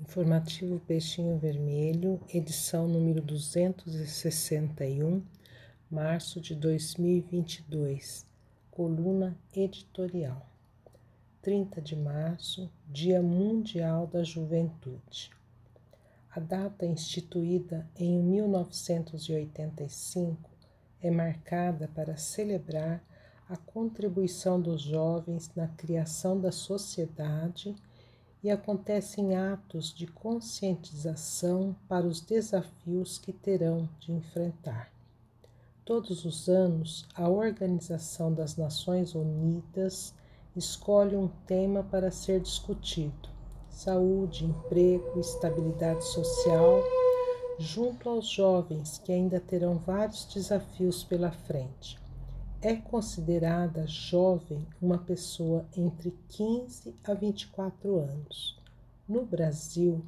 Informativo Peixinho Vermelho, edição número 261, março de 2022, coluna editorial. 30 de março, Dia Mundial da Juventude. A data instituída em 1985 é marcada para celebrar a contribuição dos jovens na criação da sociedade e acontecem atos de conscientização para os desafios que terão de enfrentar. Todos os anos, a Organização das Nações Unidas escolhe um tema para ser discutido: saúde, emprego, estabilidade social, junto aos jovens que ainda terão vários desafios pela frente é considerada jovem uma pessoa entre 15 a 24 anos. No Brasil,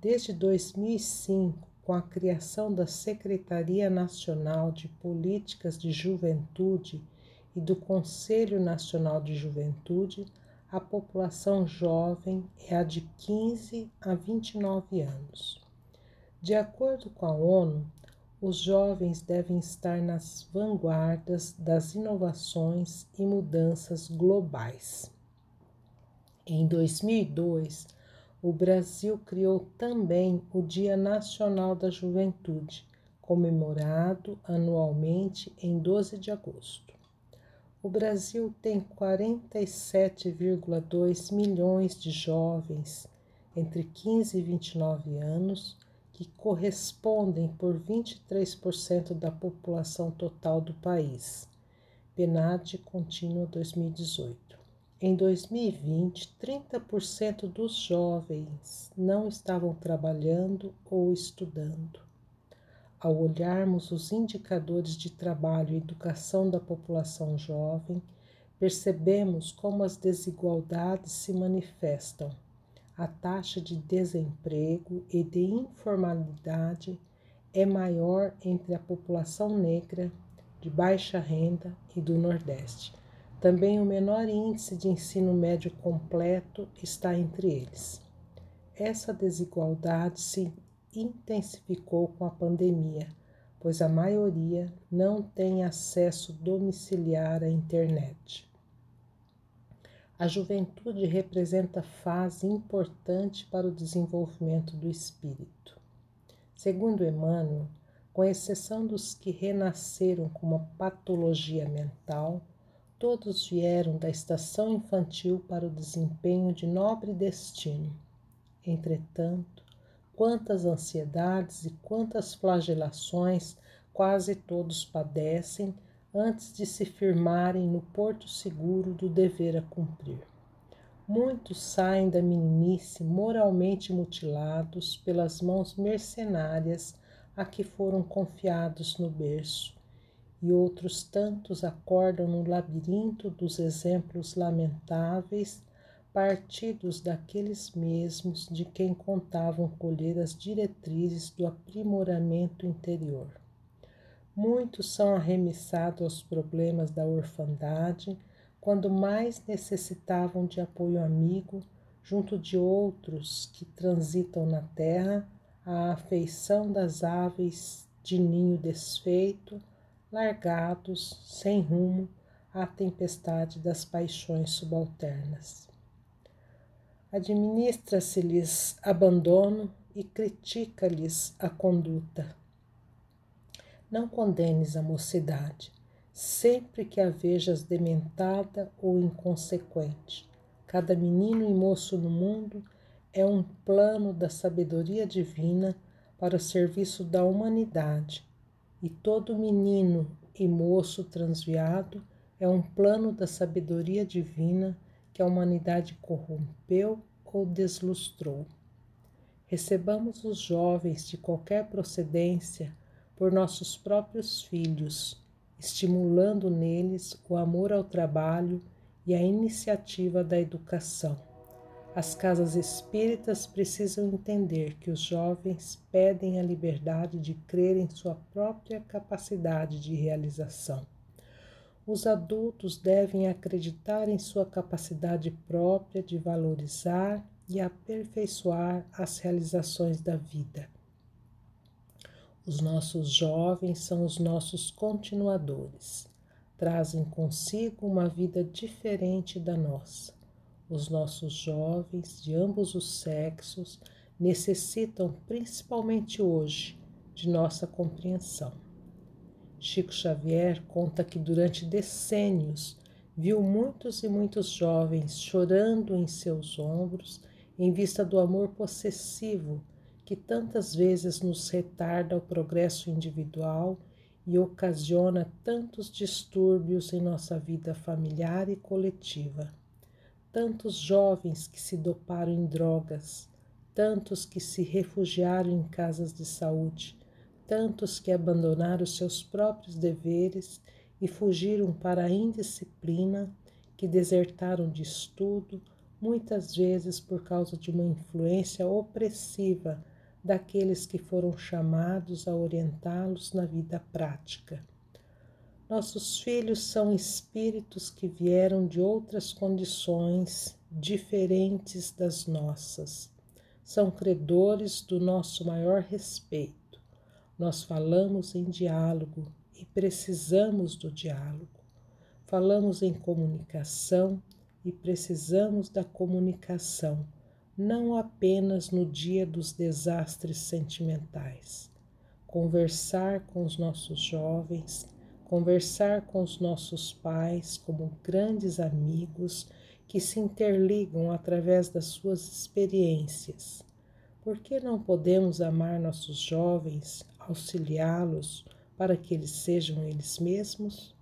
desde 2005, com a criação da Secretaria Nacional de Políticas de Juventude e do Conselho Nacional de Juventude, a população jovem é a de 15 a 29 anos. De acordo com a ONU, os jovens devem estar nas vanguardas das inovações e mudanças globais. Em 2002, o Brasil criou também o Dia Nacional da Juventude, comemorado anualmente em 12 de agosto. O Brasil tem 47,2 milhões de jovens entre 15 e 29 anos que correspondem por 23% da população total do país. PNAD contínua 2018. Em 2020, 30% dos jovens não estavam trabalhando ou estudando. Ao olharmos os indicadores de trabalho e educação da população jovem, percebemos como as desigualdades se manifestam a taxa de desemprego e de informalidade é maior entre a população negra, de baixa renda e do Nordeste. Também o menor índice de ensino médio completo está entre eles. Essa desigualdade se intensificou com a pandemia, pois a maioria não tem acesso domiciliar à internet. A juventude representa fase importante para o desenvolvimento do espírito. Segundo Emmanuel, com exceção dos que renasceram com uma patologia mental, todos vieram da estação infantil para o desempenho de nobre destino. Entretanto, quantas ansiedades e quantas flagelações quase todos padecem antes de se firmarem no porto seguro do dever a cumprir. Muitos saem da meninice moralmente mutilados pelas mãos mercenárias a que foram confiados no berço, e outros tantos acordam no labirinto dos exemplos lamentáveis partidos daqueles mesmos de quem contavam colher as diretrizes do aprimoramento interior. Muitos são arremessados aos problemas da orfandade quando mais necessitavam de apoio amigo, junto de outros que transitam na terra à afeição das aves de ninho desfeito, largados, sem rumo, à tempestade das paixões subalternas. Administra-se-lhes abandono e critica-lhes a conduta não condenes a mocidade, sempre que a vejas dementada ou inconsequente. Cada menino e moço no mundo é um plano da sabedoria divina para o serviço da humanidade, e todo menino e moço transviado é um plano da sabedoria divina que a humanidade corrompeu ou deslustrou. Recebamos os jovens de qualquer procedência por nossos próprios filhos, estimulando neles o amor ao trabalho e a iniciativa da educação. As casas espíritas precisam entender que os jovens pedem a liberdade de crer em sua própria capacidade de realização. Os adultos devem acreditar em sua capacidade própria de valorizar e aperfeiçoar as realizações da vida. Os nossos jovens são os nossos continuadores, trazem consigo uma vida diferente da nossa. Os nossos jovens de ambos os sexos necessitam, principalmente hoje, de nossa compreensão. Chico Xavier conta que durante decênios viu muitos e muitos jovens chorando em seus ombros em vista do amor possessivo que tantas vezes nos retarda o progresso individual e ocasiona tantos distúrbios em nossa vida familiar e coletiva. Tantos jovens que se doparam em drogas, tantos que se refugiaram em casas de saúde, tantos que abandonaram seus próprios deveres e fugiram para a indisciplina, que desertaram de estudo, muitas vezes por causa de uma influência opressiva daqueles que foram chamados a orientá-los na vida prática. Nossos filhos são espíritos que vieram de outras condições diferentes das nossas. São credores do nosso maior respeito. Nós falamos em diálogo e precisamos do diálogo. Falamos em comunicação e precisamos da comunicação não apenas no dia dos desastres sentimentais. Conversar com os nossos jovens, conversar com os nossos pais como grandes amigos que se interligam através das suas experiências. Por que não podemos amar nossos jovens, auxiliá-los para que eles sejam eles mesmos?